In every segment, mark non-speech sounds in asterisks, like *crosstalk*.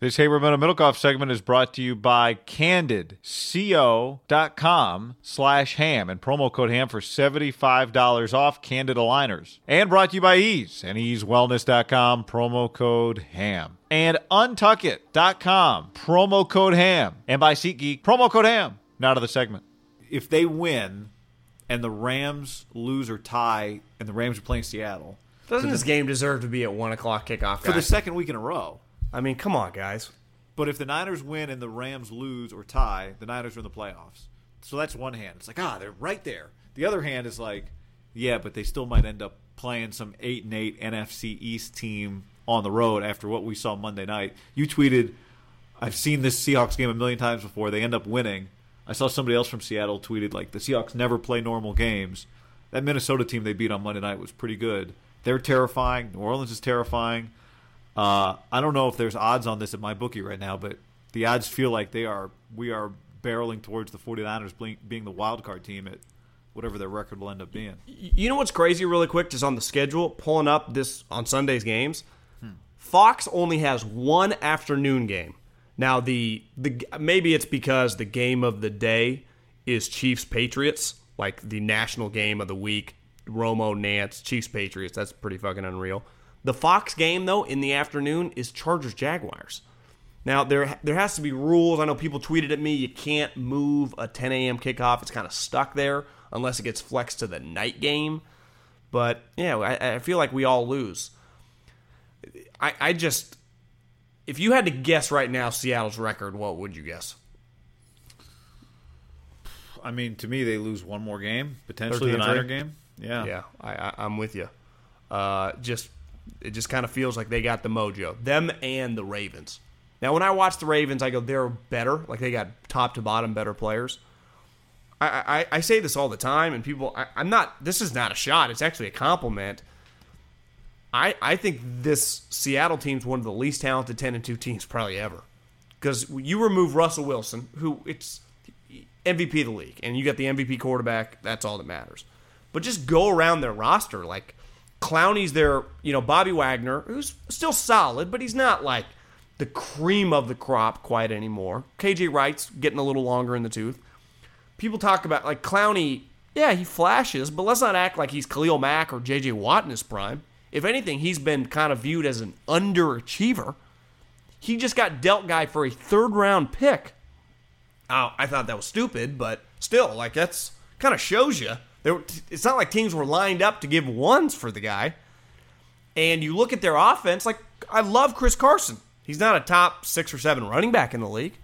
This Haberman and Middlekauff segment is brought to you by CandidCo.com slash ham and promo code ham for $75 off Candid aligners. And brought to you by Ease and EaseWellness.com, promo code ham. And Untuckit.com, promo code ham. And by SeatGeek, promo code ham. Now to the segment. If they win and the Rams lose or tie and the Rams are playing Seattle Doesn't this game deserve to be at one o'clock kickoff? for the second week in a row, I mean, come on, guys. But if the Niners win and the Rams lose or tie, the Niners are in the playoffs. So that's one hand. It's like, ah, they're right there. The other hand is like, yeah, but they still might end up playing some 8 and 8 NFC East team on the road after what we saw Monday night. You tweeted, I've seen this Seahawks game a million times before. They end up winning. I saw somebody else from Seattle tweeted, like, the Seahawks never play normal games. That Minnesota team they beat on Monday night was pretty good. They're terrifying. New Orleans is terrifying. Uh, I don't know if there's odds on this at my bookie right now, but the odds feel like they are. We are barreling towards the 49ers being, being the wild card team at whatever their record will end up being. You know what's crazy, really quick, just on the schedule, pulling up this on Sunday's games. Fox only has one afternoon game. Now the the maybe it's because the game of the day is Chiefs Patriots, like the national game of the week. Romo Nantz Chiefs Patriots. That's pretty fucking unreal. The Fox game though in the afternoon is Chargers Jaguars. Now there there has to be rules. I know people tweeted at me you can't move a 10 a.m. kickoff. It's kind of stuck there unless it gets flexed to the night game. But yeah, I, I feel like we all lose. I, I just if you had to guess right now Seattle's record, what would you guess? I mean, to me, they lose one more game, potentially 13 the and Niner game. Yeah. Yeah, I, I, I'm with you. Uh, just it just kind of feels like they got the mojo. Them and the Ravens. Now, when I watch the Ravens, I go they're better. Like they got top to bottom better players. I, I, I say this all the time, and people, I, I'm not. This is not a shot. It's actually a compliment. I I think this Seattle team's one of the least talented ten and two teams probably ever. Because you remove Russell Wilson, who it's MVP of the league, and you got the MVP quarterback. That's all that matters. But just go around their roster. Like Clowney's their, you know, Bobby Wagner, who's still solid, but he's not like the cream of the crop quite anymore. KJ Wright's getting a little longer in the tooth. People talk about like Clowney, yeah, he flashes, but let's not act like he's Khalil Mack or JJ Watt in his prime. If anything, he's been kind of viewed as an underachiever. He just got dealt guy for a third round pick. Oh, I thought that was stupid, but still, like that's kind of shows you. There, it's not like teams were lined up to give ones for the guy. And you look at their offense, like I love Chris Carson. He's not a top six or seven running back in the league.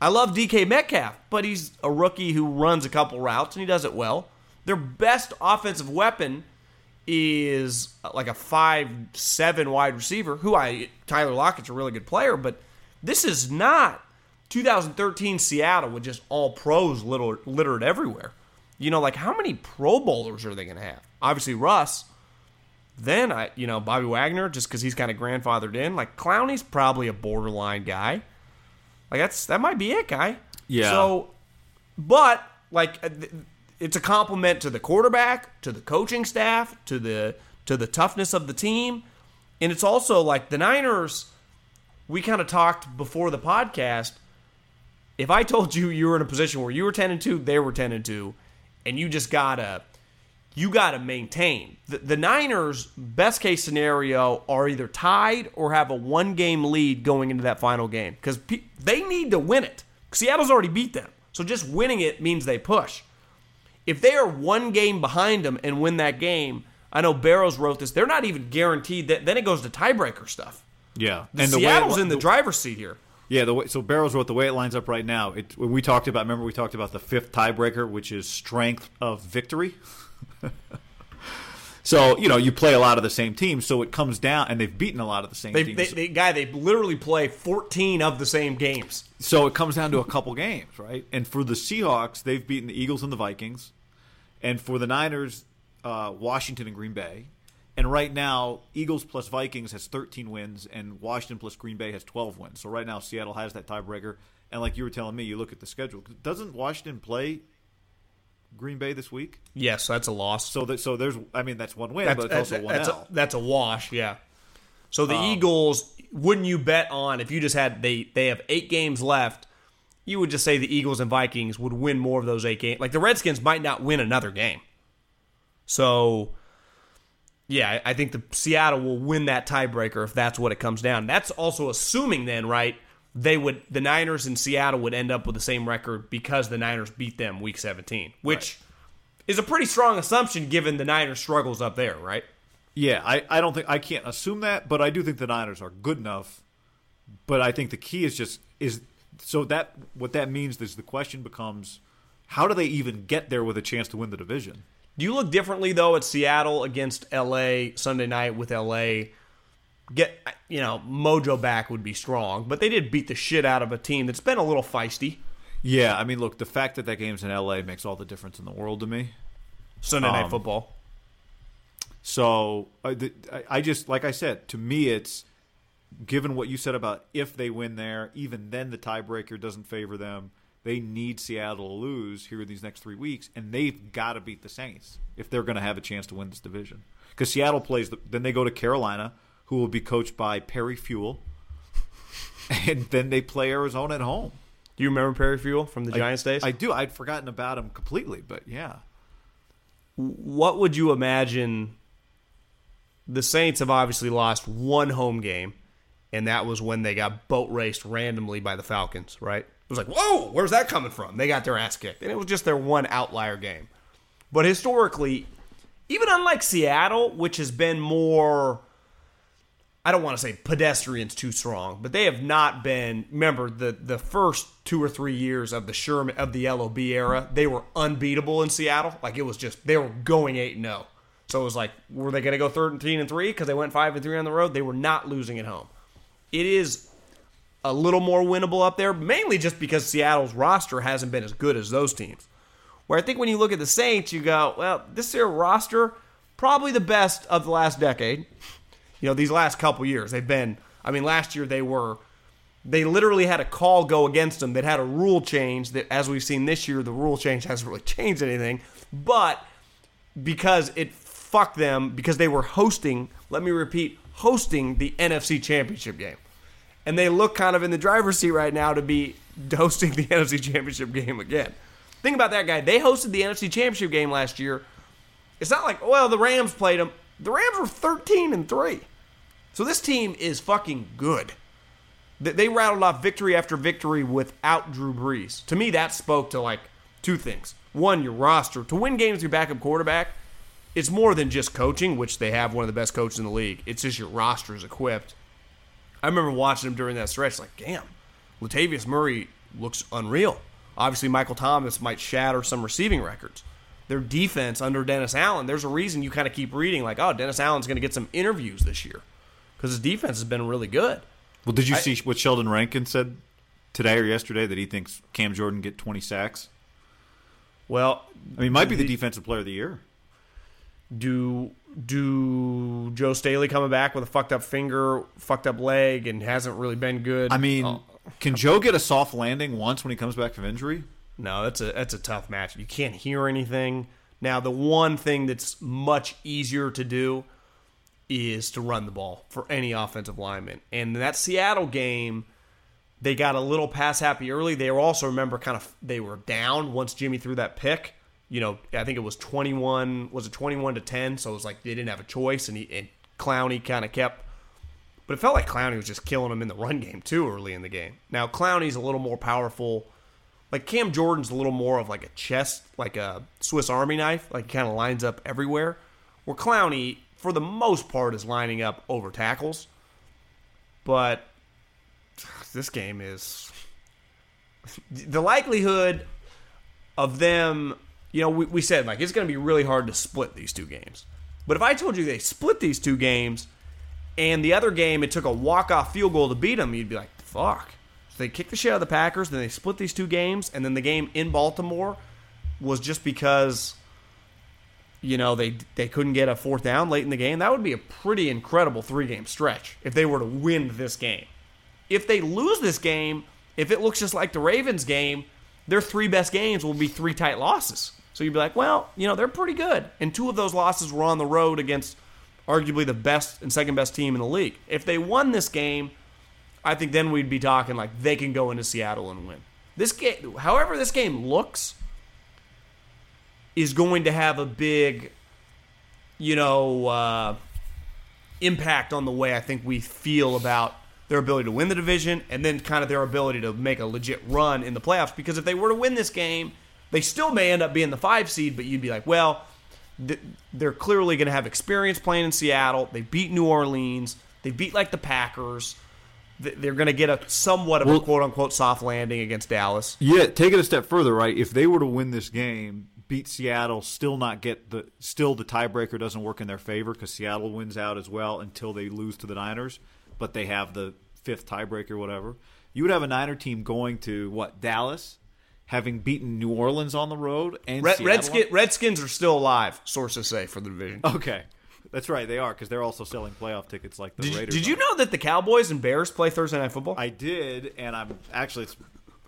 I love DK Metcalf, but he's a rookie who runs a couple routes and he does it well. Their best offensive weapon is uh, like a five seven wide receiver who I Tyler Lockett's a really good player, but this is not 2013 Seattle with just all pros littered everywhere. You know, like how many Pro Bowlers are they going to have? Obviously, Russ. then I, you know, Bobby Wagner, just because he's kind of grandfathered in. Like Clowney's probably a borderline guy. Like that's that might be it, guy. Yeah. So, but like, uh, it's a compliment to the quarterback, to the coaching staff, to the to the toughness of the team, and it's also like the Niners. We kind of talked before the podcast. If I told you you were in a position where you were ten and two, they were ten and two, and you just gotta you got to maintain. The, the, Niners' best case scenario are either tied or have a one game lead going into that final game because pe- they need to win it. Seattle's already beat them. So just winning it means they push. If they are one game behind them and win that game, I know Barrows wrote this, they're not even guaranteed that. Then it goes to tiebreaker stuff. Yeah. The and the way Seattle's in the driver's seat here. Yeah, the way, so Barrows wrote the way it lines up right now. It, when we talked about, remember we talked about the fifth tiebreaker, which is strength of victory. *laughs* so you know you play a lot of the same teams, so it comes down, and they've beaten a lot of the same They, teams. they, they, guy, they literally play 14 of the same games. so it comes down to a couple games, right? And for the Seahawks, they've beaten the Eagles and the Vikings, and for the Niners, uh, Washington and Green Bay. And right now, Eagles plus Vikings has 13 wins, and Washington plus Green Bay has 12 wins. So right now, Seattle has that tiebreaker. And like you were telling me, you look at the schedule. Doesn't Washington play Green Bay this week? Yes, that's a loss. So that so there's I mean that's one win, That's, but it's that's, also one that's, L. a, that's a wash, yeah. So Um, the Eagles, wouldn't you bet on if you just had they they have eight games left? You would just say the Eagles and Vikings would win more of those eight games. Like the Redskins might not win another game. So, yeah, I think the Seattle will win that tiebreaker if that's what it comes down. That's also assuming then, right? They would the Niners and Seattle would end up with the same record because the Niners beat them week 17, which is a pretty strong assumption given the Niners struggles up there, right? Yeah, I, I don't think I can't assume that, but I do think the Niners are good enough. But I think the key is just is so that what that means is the question becomes how do they even get there with a chance to win the division? Do you look differently though at Seattle against LA Sunday night with LA? Get you know Mojo back would be strong, but they did beat the shit out of a team that's been a little feisty. Yeah, I mean, look, the fact that that game's in LA makes all the difference in the world to me. Sunday night Um, football. So I- I just like I said to me, it's given what you said about if they win there, even then the tiebreaker doesn't favor them. They need Seattle to lose here in these next three weeks, and they've got to beat the Saints if they're going to have a chance to win this division. Because Seattle plays, the, then they go to Carolina, who will be coached by Perry Fewell, *laughs* and then they play Arizona at home. Do you remember Perry Fewell from the Giants days? I do. I'd forgotten about him completely, but yeah. what would you imagine? The Saints have obviously lost one home game, and that was when they got boat raced randomly by the Falcons, right? It was like, whoa, where's that coming from? They got their ass kicked. And it was just their one outlier game. But historically, even unlike Seattle, which has been more I don't want to say pedestrians too strong, but they have not been. Remember the the first two or three years of the Sherman of the LOB era, they were unbeatable in Seattle. Like it was just they were going eight and zero. So it was like, were they going to go thirteen and three because they went five and three on the road? They were not losing at home. It is a little more winnable up there, mainly just because Seattle's roster hasn't been as good as those teams. Where I think when you look at the Saints, you go, well, this year roster probably the best of the last decade. You know these last couple years they've been i mean last year they were they literally had a call go against them that had a rule change that as we've seen this year the rule change hasn't really changed anything. But because it fucked them because they were hosting let me repeat hosting the nfc championship game and they look kind of in the driver's seat right now to be hosting the *laughs* nfc championship game again think about that guy they hosted the nfc championship game last year it's not like well the rams played them the rams were 13 and 3 so this team is fucking good. They- They rattled off victory after victory without Drew Brees. To me, that spoke to like two things. One, your roster. To win games with your backup quarterback, it's more than just coaching, which they have one of the best coaches in the league. It's just your roster is equipped. I remember watching him during that stretch, like, damn, Latavius Murray looks unreal. Obviously, Michael Thomas might shatter some receiving records. Their defense under Dennis Allen, there's a reason you kind of keep reading, like, oh, Dennis Allen's going to get some interviews this year because his defense has been really good. Well, did you see what Sheldon Rankin said today or yesterday that he thinks Cam Jordan get 20 sacks? Well, I mean, might be the defensive player of the year. do do Joe Staley coming back with a fucked up finger, fucked up leg, and hasn't really been good. I mean, Oh, can Joe get a soft landing once when he comes back from injury? no, that's a that's a tough match. You can't hear anything. Now, the one thing that's much easier to do is to run the ball for any offensive lineman. And that Seattle game, they got a little pass happy early. They were also remember kind of they were down once Jimmy threw that pick. You know, I think it was twenty one. Was it twenty one to ten? So it was like they didn't have a choice, and he and Clowney kind of kept. But it felt like Clowney was just killing him in the run game too early in the game. Now Clowney's a little more powerful. Like Cam Jordan's a little more of like a chest, like a Swiss Army knife. Like he kind of lines up everywhere. Where Clowney, for the most part, is lining up over tackles. But *sighs* this game is the likelihood of them. You know, we, we said like it's going to be really hard to split these two games. But if I told you they split these two games, and the other game it took a walk off field goal to beat them, you'd be like, fuck. So they kicked the shit out of the Packers, then they split these two games, and then the game in Baltimore was just because you know they they couldn't get a fourth down late in the game. That would be a pretty incredible three game stretch if they were to win this game. If they lose this game, if it looks just like the Ravens game, their three best games will be three tight losses. So you'd be like, well, you know, they're pretty good. And two of those losses were on the road against arguably the best and second best team in the league. If they won this game, I think then we'd be talking like they can go into Seattle and win. This game, however, this game looks, is going to have a big, you know, uh, impact on the way I think we feel about their ability to win the division and then kind of their ability to make a legit run in the playoffs. Because if they were to win this game, they still may end up being the five seed, but you'd be like, well, th- they're clearly going to have experience playing in Seattle. They beat New Orleans. They beat like the Packers. Th- They're going to get a somewhat of a quote unquote soft landing against Dallas. Yeah, take it a step further, right? If they were to win this game, beat Seattle, still not get the still the tiebreaker doesn't work in their favor because Seattle wins out as well until they lose to the Niners, but they have the fifth tiebreaker, whatever. You would have a Niner team going to what Dallas, having beaten New Orleans on the road and Red, Redskin, Redskins are still alive, sources say, for the division. Okay, that's right, they are because they're also selling playoff tickets like the Did, Raiders. did you are. know that the Cowboys and Bears play Thursday Night Football? I did, and I'm actually it's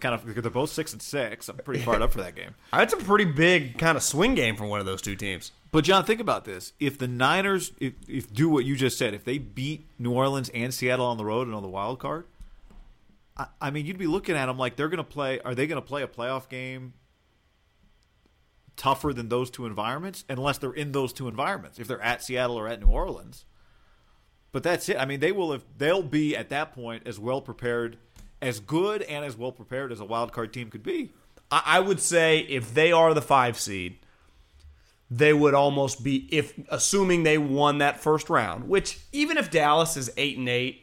kind of they're both six and six. I'm pretty fired up for that game. *laughs* That's a pretty big kind of swing game for one of those two teams. But John, think about this: if the Niners, if, if do what you just said, if they beat New Orleans and Seattle on the road and on the wild card, I, I mean, you'd be looking at them like they're going to play. Are they going to play a playoff game tougher than those two environments? Unless they're in those two environments, if they're at Seattle or at New Orleans. But that's it. I mean, they will. They'll be at that point as well prepared, as good and as well prepared as a wild card team could be. I, I would say if they are the five seed, they would almost be if assuming they won that first round. Which even if Dallas is eight and eight,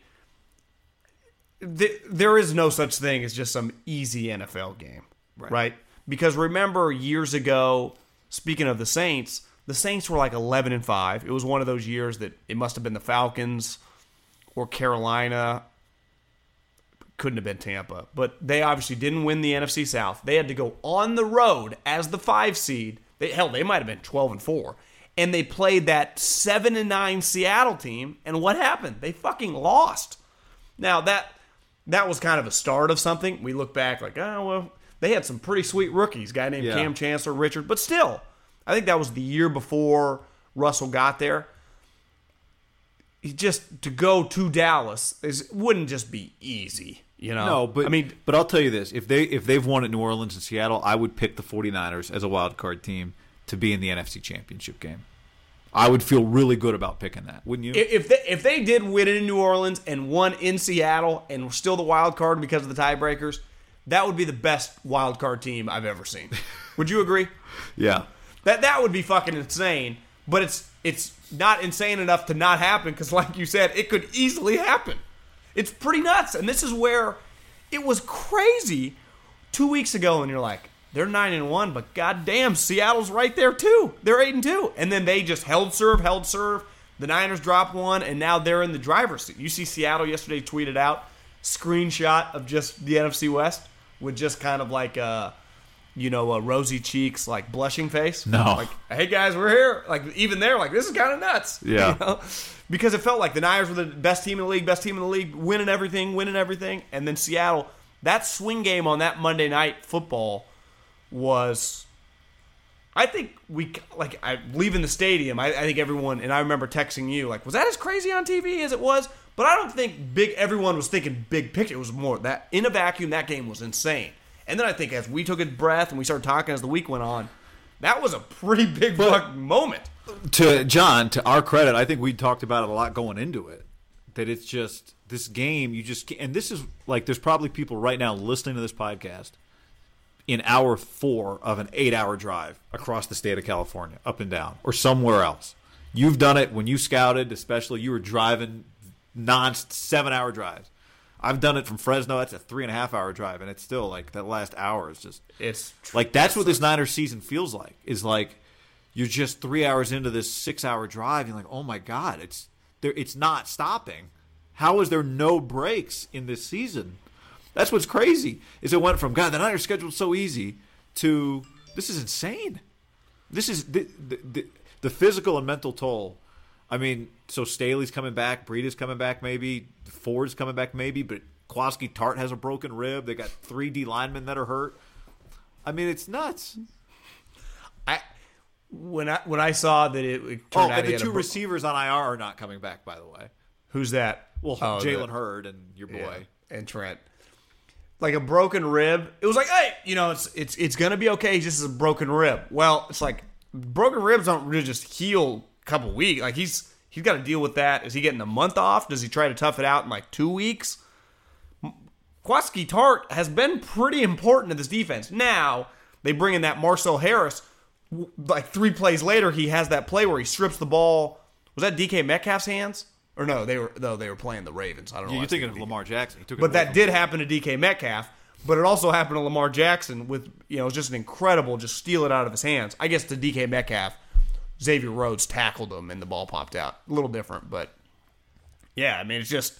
th- there is no such thing as just some easy NFL game, right. Because remember years ago, speaking of the Saints, the Saints were like eleven and five. It was one of those years that it must have been the Falcons or Carolina couldn't have been Tampa. But they obviously didn't win the NFC South. They had to go on the road as the five seed. They, hell, they might have been twelve and four, and they played that seven and nine Seattle team. And what happened? They fucking lost. Now that that was kind of a start of something. We look back like, oh well, they had some pretty sweet rookies. Guy named Yeah. Kam Chancellor, Richard, but still, I think that was the year before Russell got there he just to go to Dallas is wouldn't just be easy, you know. No, but I mean, but I'll tell you this: if they if they've won at New Orleans and Seattle, I would pick the 49ers as a wild card team to be in the NFC Championship game. I would feel really good about picking that, wouldn't you? if they if they did win in New Orleans and won in Seattle and were still the wild card because of the tiebreakers, that would be the best wild card team I've ever seen. *laughs* would you agree? yeah. That that would be fucking insane, but it's it's not insane enough to not happen because, like you said, it could easily happen. It's pretty nuts, and this is where it was crazy two weeks ago, and you're like, they're nine and one, but goddamn, Seattle's right there too. They're eight and two, and then they just held serve, held serve. The Niners dropped one, and now they're in the driver's seat. You see, Seattle yesterday tweeted out screenshot of just the NFC West with just kind of like a, you know, a rosy cheeks, like blushing face. No. Like, hey guys, we're here. Like, even there, like, this is kind of nuts. *laughs* Yeah. You know? Because it felt like the Niners were the best team in the league, best team in the league, winning everything, winning everything. And then Seattle, that swing game on that Monday night football was. I think we like I leaving the stadium. I, I think everyone and I remember texting you like, was that as crazy on TV as it was? But I don't think big. Everyone was thinking big picture. It was more that in a vacuum. That game was insane. And then I think as we took a breath and we started talking as the week went on, that was a pretty big fucking moment. to John, to our credit, I think we talked about it a lot going into it. That it's just this game. You just and this is like there's probably people right now listening to this podcast in hour four of an eight-hour drive across the state of California, up and down, or somewhere else. You've done it when you scouted, especially you were driving non seven-hour drives. I've done it from Fresno. That's a three and a half hour drive, and it's still like that last hour is just It's like that's what this Niners season feels like. Is like you're just three hours into this six hour drive. You're like, oh my god, it's there. It's not stopping. How is there no breaks in this season? That's what's crazy. Is it went from God, the Niners schedule's so easy to this is insane. This is the the, the, the physical and mental toll. I mean, so Staley's coming back, Breida's coming back, maybe Ford's coming back, maybe, but Jaquiski Tartt has a broken rib. They got three D linemen that are hurt. I mean, it's nuts. I when I when I saw that it, it Oh, turned out and the two receivers on IR are not coming back, by the way. who's that? Well, Oh, Jalen Hurd and your boy. Yeah, and Trent. Like a broken rib. It was like, hey, you know, it's it's it's gonna be okay. He just a broken rib. Well, it's like broken ribs don't really just heal a couple weeks. Like he's he's got to deal with that. Is he getting a month off? Does he try to tough it out in like two weeks? Jaquiski Tartt has been pretty important to this defense. Now they bring in that Marcel Harris. Like three plays later, he has that play where he strips the ball. Was that DK Metcalf's hands? Or no, they were though they were playing the Ravens. I don't know. Yeah, you're thinking of. Lamar Jackson. He took But that did him. happen to DK Metcalf. But it also happened to Lamar Jackson with you know it was just an incredible just steal it out of his hands. I guess to DK Metcalf, Xavier Rhodes tackled him and the ball popped out. A little different, but yeah, I mean it's just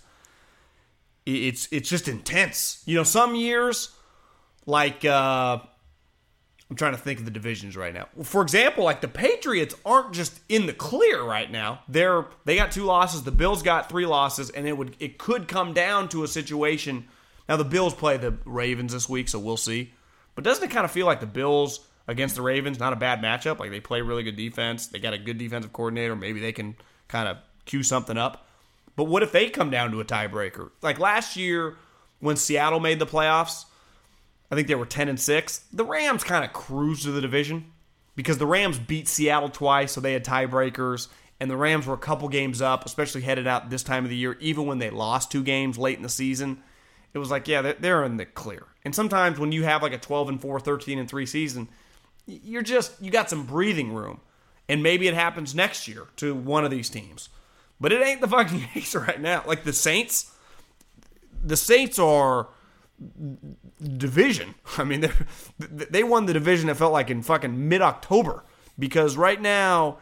it's it's just intense. You know, some years like uh I'm trying to think of the divisions right now. For example, like the Patriots aren't just in the clear right now. They're they got two losses. The Bills got three losses, and it would it could come down to a situation. Now the Bills play the Ravens this week, so we'll see. But doesn't it kind of feel like the Bills against the Ravens not a bad matchup? Like they play really good defense. They got a good defensive coordinator. Maybe they can kind of cue something up. But what if they come down to a tiebreaker? Like last year when Seattle made the playoffs, I think they were 10 and 6. The Rams kind of cruised to the division because the Rams beat Seattle twice, so they had tiebreakers. And the Rams were a couple games up, especially headed out this time of the year, even when they lost two games late in the season. It was like, yeah, they're- in the clear. And sometimes when you have like a 12 and 4, 13 and 3 season, you're just, you got some breathing room. And maybe it happens next year to one of these teams. But it ain't the fucking *laughs* case right now. Like the Saints, the Saints are division. *laughs* I mean, they they won the division. It felt like in fucking mid October because right now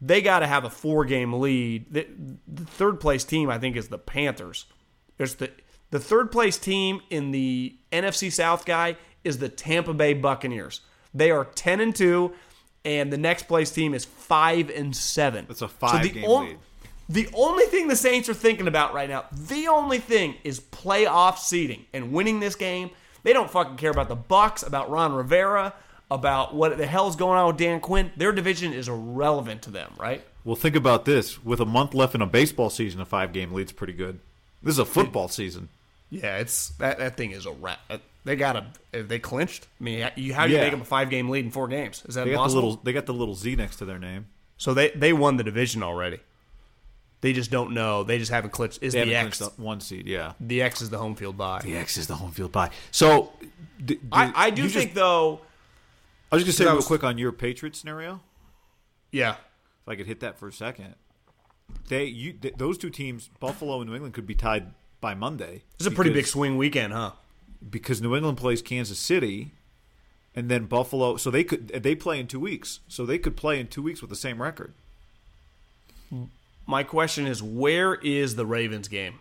they got to have a four game lead. The, the third place team, I think, is the Panthers. There's the the third place team in the NFC South guy is the Tampa Bay Buccaneers. They are ten and two, and the next place team is five and seven. That's a the five-game on- lead. The only thing the Saints are thinking about right now, the only thing is playoff seeding and winning this game. They don't fucking care about the Bucks, about Ron Rivera, about what the hell's going on with Dan Quinn. Their division is irrelevant to them, right? Well, think about this. With a month left in a baseball season, a five game lead's pretty good. This is a football season. Yeah, it's that that thing is a rat. Uh, they got a they clinched. I mean, you, how do you Yeah. make them a five game lead in four games? Is that They got the possible? little they got the little Z next to their name. so they they won the division already. They just don't know. They just haven't clinched. Is the X the one seed, yeah. the X is the home field bye? The X is the home field bye. So, I, I do think Just, though. I was just gonna say real was- quick on your Patriot scenario. Yeah, If I could hit that for a second, they you th- those two teams, Buffalo and New England, could be tied by Monday. It's a pretty big swing weekend, huh? because New England plays Kansas City, and then Buffalo. So they could they play in two weeks. So they could play in two weeks with the same record. My question is, where is the Ravens game?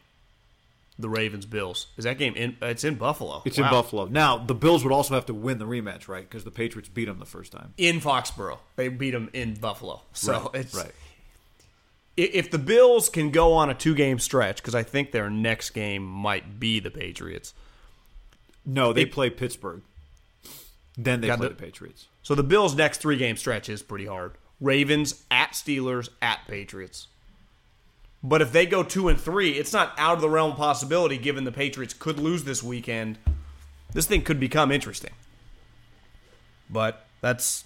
the Ravens Bills. Is that game in? It's in Buffalo. It's in Buffalo. Now the Bills would also have to win the rematch, right? Because the Patriots beat them the first time. in Foxborough. They beat them in Buffalo. So Right, it's right. if the Bills can go on a two game stretch, because I think their next game might be the Patriots. No, they It- play Pittsburgh. Then they play the- the Patriots. So the Bills' next three game stretch is pretty hard. Ravens at Steelers at Patriots. But if they go two and three, it's not out of the realm of possibility. Given the Patriots could lose this weekend, this thing could become interesting. But that's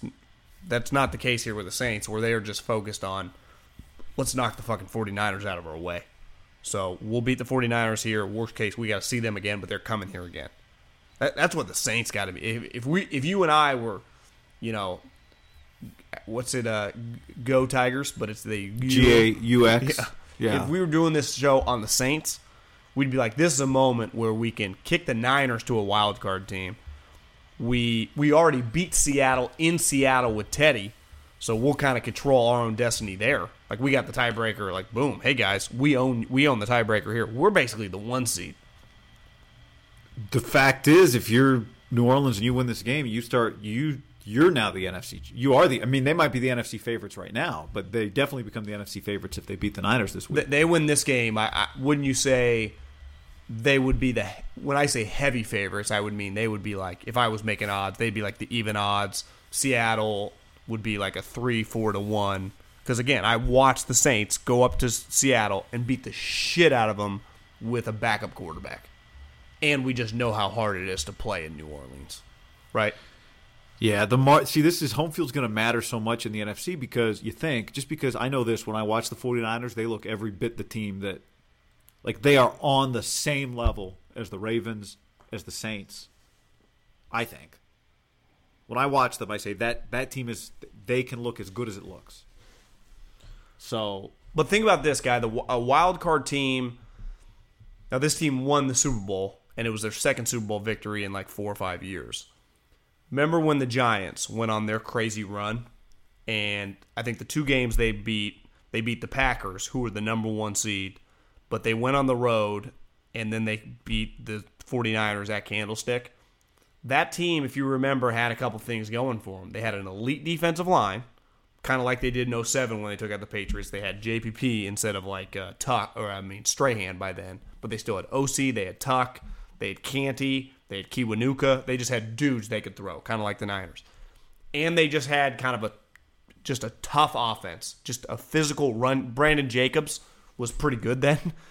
that's not the case here with the Saints, where they are just focused on let's knock the fucking 49ers out of our way. So we'll beat the 49ers here. Worst case, we got to see them again, but they're coming here again. That, that's what the Saints got to be. If, if we, if you and I were, you know, what's it? Uh, go Tigers, but it's the G A U X. *laughs* Yeah. If we were doing this show on the Saints, we'd be like, this is a moment where we can kick the Niners to a wild card team. We we already beat Seattle in Seattle with Teddy, so we'll kind of control our own destiny there. Like we got the tiebreaker. Like boom, hey guys, we own we own the tiebreaker here. We're basically the one seed. the fact is, if you're New Orleans and you win this game, you start you you're now the NFC. You are the. I mean, they might be the NFC favorites right now, but they definitely become the NFC favorites if they beat the Niners this week. They win this game. I, I wouldn't you say they would be the when I say heavy favorites, I would mean they would be like if I was making odds, they'd be like the even odds. Seattle would be like a three, four to one. Because again, I watched the Saints go up to Seattle and beat the shit out of them with a backup quarterback, and we just know how hard it is to play in New Orleans, right? Yeah, the mar- see this is home field's going to matter so much in the NFC because you think just because I know this when I watch the 49ers, they look every bit the team that like they are on the same level as the Ravens, as the Saints. I think. When I watch them, I say that that team is they can look as good as it looks. So, But think about this guy, the a wild card team. Now this team won the Super Bowl, and it was their second Super Bowl victory in like four or five years. Remember when the Giants went on their crazy run, and I think the two games they beat, they beat the Packers, who were the number one seed, but they went on the road, and then they beat the 49ers at Candlestick. That team, if you remember, had a couple things going for them. They had an elite defensive line, kind of like they did in 07 when they took out the Patriots. They had JPP instead of like uh, Tuck, or I mean Strahan by then, but they still had OC. They had Tuck. They had Canty. They had Kiwanuka. They just had dudes they could throw, kind of like the Niners. And they just had kind of a just a tough offense, just a physical run. Brandon Jacobs was pretty good then. *laughs*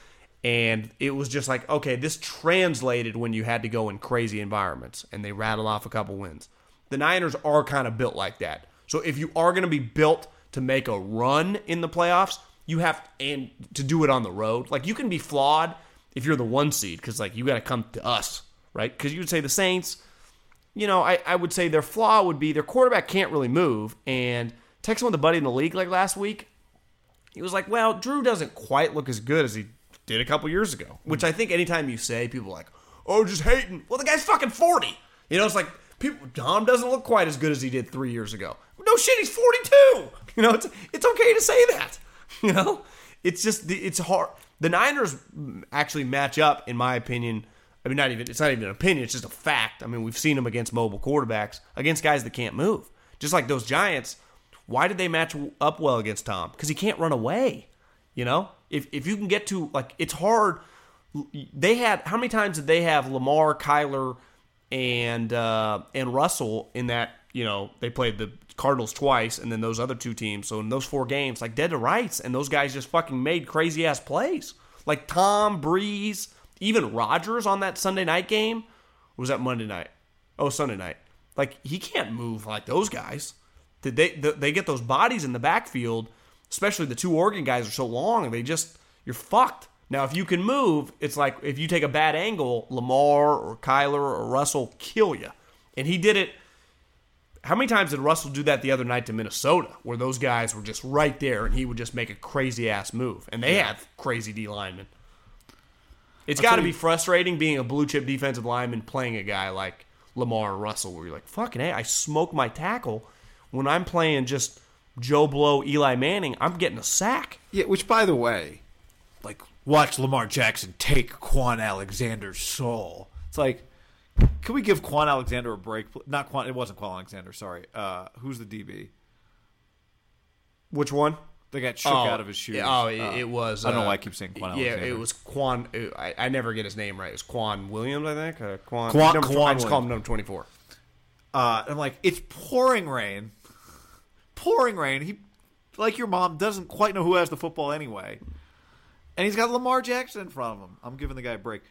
And it was just like, okay, this translated when you had to go in crazy environments, and they rattled off a couple wins. The Niners are kind of built like that. So if you are going to be built to make a run in the playoffs, you have and to do it on the road. Like you can be flawed if you're the one seed because like you got to come to us, right? Because you would say the Saints, you know, I, I would say their flaw would be their quarterback can't really move. And texting with a buddy in the league like last week, he was like, well, Drew doesn't quite look as good as he did a couple years ago. Which I think anytime you say, people like, oh, just hating. Well, the guy's fucking 40. You know, it's like, people, Tom doesn't look quite as good as he did three years ago. No shit, he's 42. *laughs* You know, it's, it's okay to say that. *laughs* You know, it's just, it's hard. The Niners actually match up, in my opinion. I mean, not even, it's not even an opinion, it's just a fact. I mean, we've seen them against mobile quarterbacks, against guys that can't move. Just like those Giants, why did they match up well against Tom? Because he can't run away. You know, if if you can get to like, it's hard. They had how many times did they have Lamar, Kyler, and uh, and Russell in that? You know, they played the Cardinals twice, and then those other two teams. So in those four games, like dead to rights, and those guys just fucking made crazy ass plays. Like Tom Brees, even Rodgers on that Sunday night game. Was that Monday night? Oh, Sunday night. Like he can't move like those guys. Did they? They get those bodies in the backfield especially the two Oregon guys are so long, they just you're fucked. Now, if you can move, it's like if you take a bad angle, Lamar or Kyler or Russell kill you. And he did it. How many times did Russell do that the other night to Minnesota, where those guys were just right there and he would just make a crazy ass move? And they have crazy D linemen. It's got to be frustrating being a blue chip defensive lineman playing a guy like Lamar Russell, where you're like, fucking hey, I smoke my tackle when I'm playing just Joe Blow, Eli Manning. I'm getting a sack. Yeah, which by the way, like watch Lamar Jackson take Kwon Alexander's soul. It's like, can we give Kwon Alexander a break? Not Quan. It wasn't Kwon Alexander. Sorry. Uh, who's the DB? Which one? They got shook out of his shoes. Oh, it, Uh, it was. I don't know uh, why I keep saying Quan Yeah, it was Quan. uh, I, I never get his name right. It was K'Waun Williams, I think. Uh, Quan. Quan- number, tw- Quan I just call him number twenty-four. Uh, I'm like, it's pouring rain. Pouring rain. He, like your mom, doesn't quite know who has the football anyway. And he's got Lamar Jackson in front of him. I'm giving the guy a break.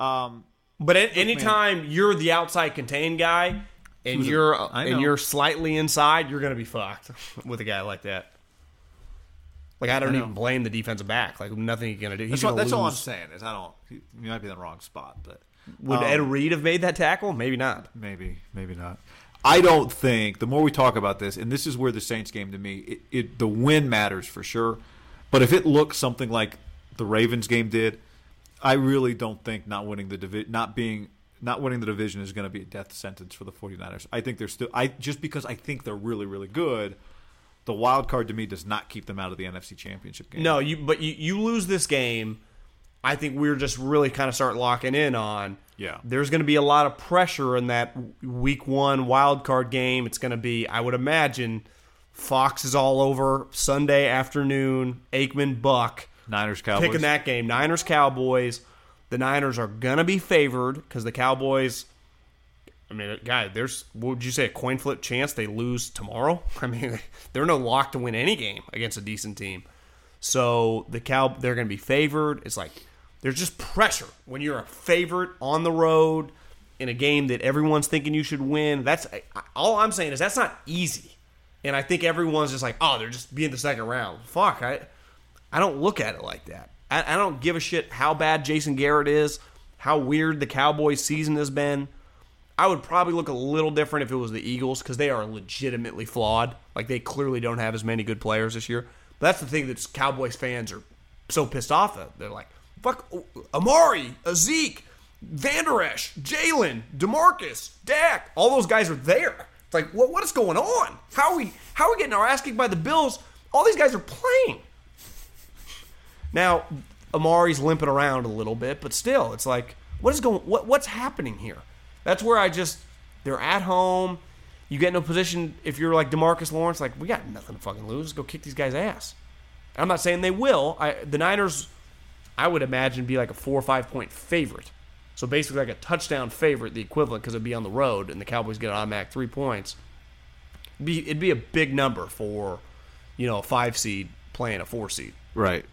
Um, But at, anytime you're the outside contained guy and you're I and you're slightly inside, you're gonna be fucked *laughs* with a guy like that. Like I don't I even blame the defensive back. Like nothing he's gonna do. He's that's, gonna that's all I'm saying is I don't. He, he might be in the wrong spot, but Would um, Ed Reed have made that tackle? Maybe not. Maybe, maybe not. I don't think. The more we talk about this, and this is where the Saints game to me, it, it the win matters for sure. But if it looks something like the Ravens game did, I really don't think not winning the divi- not being not winning the division is going to be a death sentence for the 49ers. I think they're still I just because I think they're really really good. The wild card to me does not keep them out of the NFC Championship game. No, you but you, you lose this game. I think we're just really kind of start locking in on. Yeah. There's going to be a lot of pressure in that week one wild card game. It's going to be, I would imagine, Fox is all over Sunday afternoon. Aikman Buck Niners Cowboys. picking that game. Niners Cowboys. The Niners are going to be favored because the Cowboys. I mean, guy, there's what would you say a coin flip chance they lose tomorrow? *laughs* I mean, they're no lock to win any game against a decent team. So the cow they're going to be favored. It's like there's just pressure when you're a favorite on the road in a game that everyone's thinking you should win. That's all I'm saying is that's not easy. And I think everyone's just like, oh, they're just being the second round. Fuck, I I don't look at it like that. I, I don't give a shit how bad Jason Garrett is, how weird the Cowboys season has been. I would probably look a little different if it was the Eagles because they are legitimately flawed. Like they clearly don't have as many good players this year. But that's the thing that Cowboys fans are so pissed off at. They're like, "Fuck Amari, Zeke, Vander Esch, Jalen, Demarcus, Dak. All those guys are there. It's like, what what is going on? How are we how are we getting our ass kicked by the Bills? All these guys are playing. Now, Amari's limping around a little bit, but still, it's like, what is going? What what's happening here? That's where I just they're at home. You get in a position if you're like Demarcus Lawrence, like we got nothing to fucking lose. Go kick these guys' ass. I'm not saying they will. I the Niners, I would imagine, be like a four or five point favorite. So basically, like a touchdown favorite, the equivalent, because it'd be on the road, and the Cowboys get an automatic three points. It'd be it'd be a big number for, you know, a five seed playing a four seed. Right.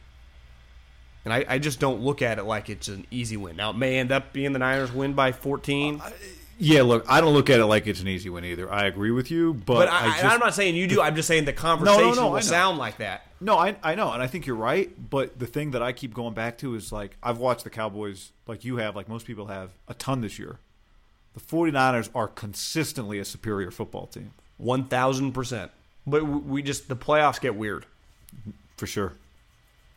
And I, I just don't look at it like it's an easy win. Now, it may end up being the Niners win by 14. Uh, yeah, look, I don't look at it like it's an easy win either. I agree with you, but, but I, am not saying you do. I'm just saying the conversation no, I will sound like that. No, I I know, and I think you're right. But the thing that I keep going back to is like I've watched the Cowboys, like you have, like most people have, a ton this year. The 49ers are consistently a superior football team, 1,000%. But we just, the playoffs get weird. for sure.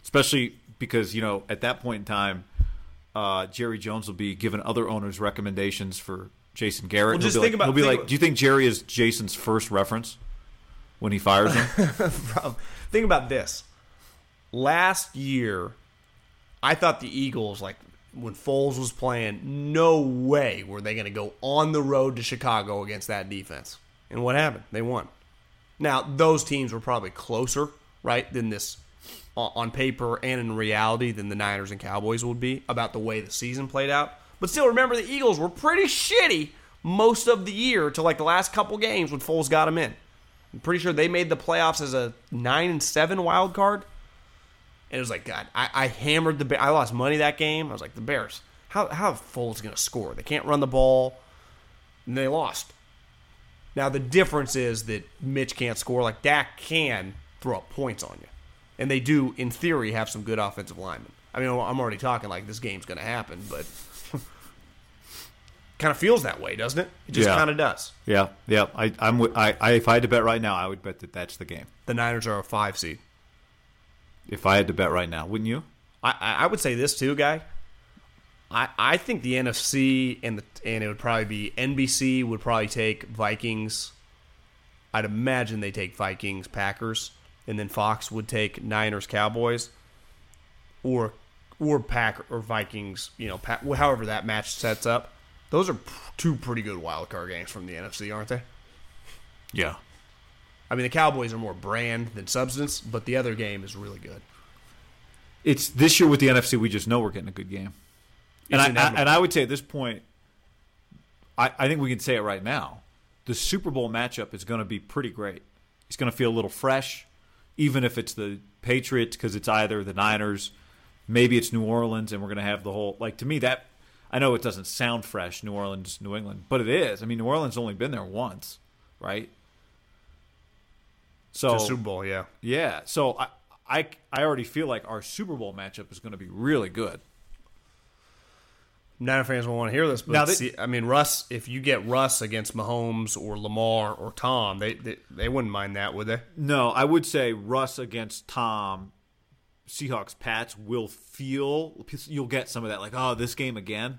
Especially because you know at that point in time, uh, Jerry Jones will be giving other owners recommendations for Jason Garrett. Well, just be think like, about- He'll be like, about- "Do you think Jerry is Jason's first reference when he fires him?" *laughs* Think about this. Last year, I thought the Eagles, like when Foles was playing, no way were they going to go on the road to Chicago against that defense. And what happened? They won. Now, those teams were probably closer, right, than this on paper and in reality than the Niners and Cowboys would be about the way the season played out. But still, remember the Eagles were pretty shitty most of the year to like the last couple games when Foles got them in. I'm pretty sure they made the playoffs as a nine and seven wild card. And it was like, God, I, I hammered the. Bears. I lost money that game. I was like, the Bears. How how Foles going to score? They can't run the ball, and they lost. Now the difference is that Mitch can't score. Like Dak can throw up points on you, and they do, in theory, have some good offensive linemen. I mean, I'm already talking like this game's going to happen, but *laughs* kind of feels that way, doesn't it? It just Yeah. kind of does. yeah, yeah. I, I'm. I, I if I had to bet right now, I would bet that that's the game. The Niners are a five seed. If I had to bet right now, wouldn't you? I, I I would say this too, guy. I, I think the NFC and the and it would probably be NBC would probably take Vikings. I'd imagine they take Vikings, Packers, and then Fox would take Niners, Cowboys, or or Pack or Vikings, you know, Pack, however that match sets up. Those are two pretty good wild card games from the NFC, aren't they? Yeah. I mean, the Cowboys are more brand than substance, but the other game is really good. It's this year with the NFC. We just know we're getting a good game, and I, I and I would say at this point, I, I think we can say it right now. The Super Bowl matchup is going to be pretty great. It's going to feel a little fresh, even if it's the Patriots because it's either the Niners, maybe it's New Orleans, and we're going to have the whole like to me that I know it doesn't sound fresh, New Orleans, New England, but it is. I mean, New Orleans only been there once, right? So Super Bowl, yeah. yeah, so I, I I already feel like our Super Bowl matchup is going to be really good. Niner fans won't want to hear this, but they- see, I mean, Russ. If you get Russ against Mahomes or Lamar or Tom, they they, they wouldn't mind that, would they? No, I would say Russ against Tom, Seahawks Pats will feel you'll get some of that like oh this game again,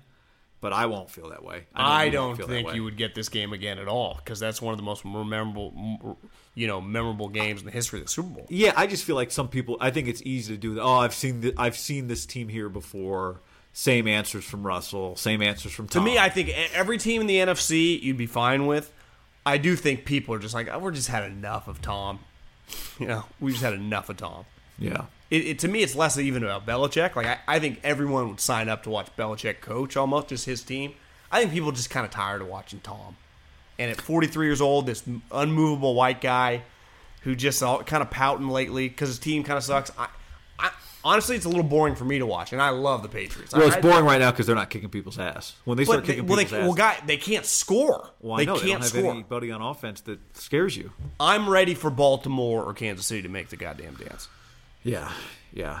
but I won't feel that way. know I, don't won't feel that think you would get this game again at all because that's one of the most memorable, you know, memorable games in the history of the Super Bowl. Yeah, I just feel like some people. I think it's easy to do that. Oh, I've seen the, I've seen this team here before. Same answers from Russell. Same answers from Tom. To me, I think every team in the NFC you'd be fine with. I do think people are just like, oh, we're just had enough of Tom. *laughs* You know, we just had enough of Tom. yeah. It, it, to me, it's less even about Belichick. Like, I, I think everyone would sign up to watch Belichick coach almost, just his team. I think people are just kind of tired of watching Tom. And at 43 years old, this unmovable white guy who just all, kind of pouting lately because his team kind of sucks. I, I, honestly, it's a little boring for me to watch, and I love the Patriots. Well, it's I- boring right now because they're not kicking people's ass. When they start they, kicking well, they, people's well, guy, they can't score. well, I they know, can't they don't have score. anybody on offense that scares you. I'm ready for Baltimore or Kansas City to make the goddamn dance. Yeah, yeah.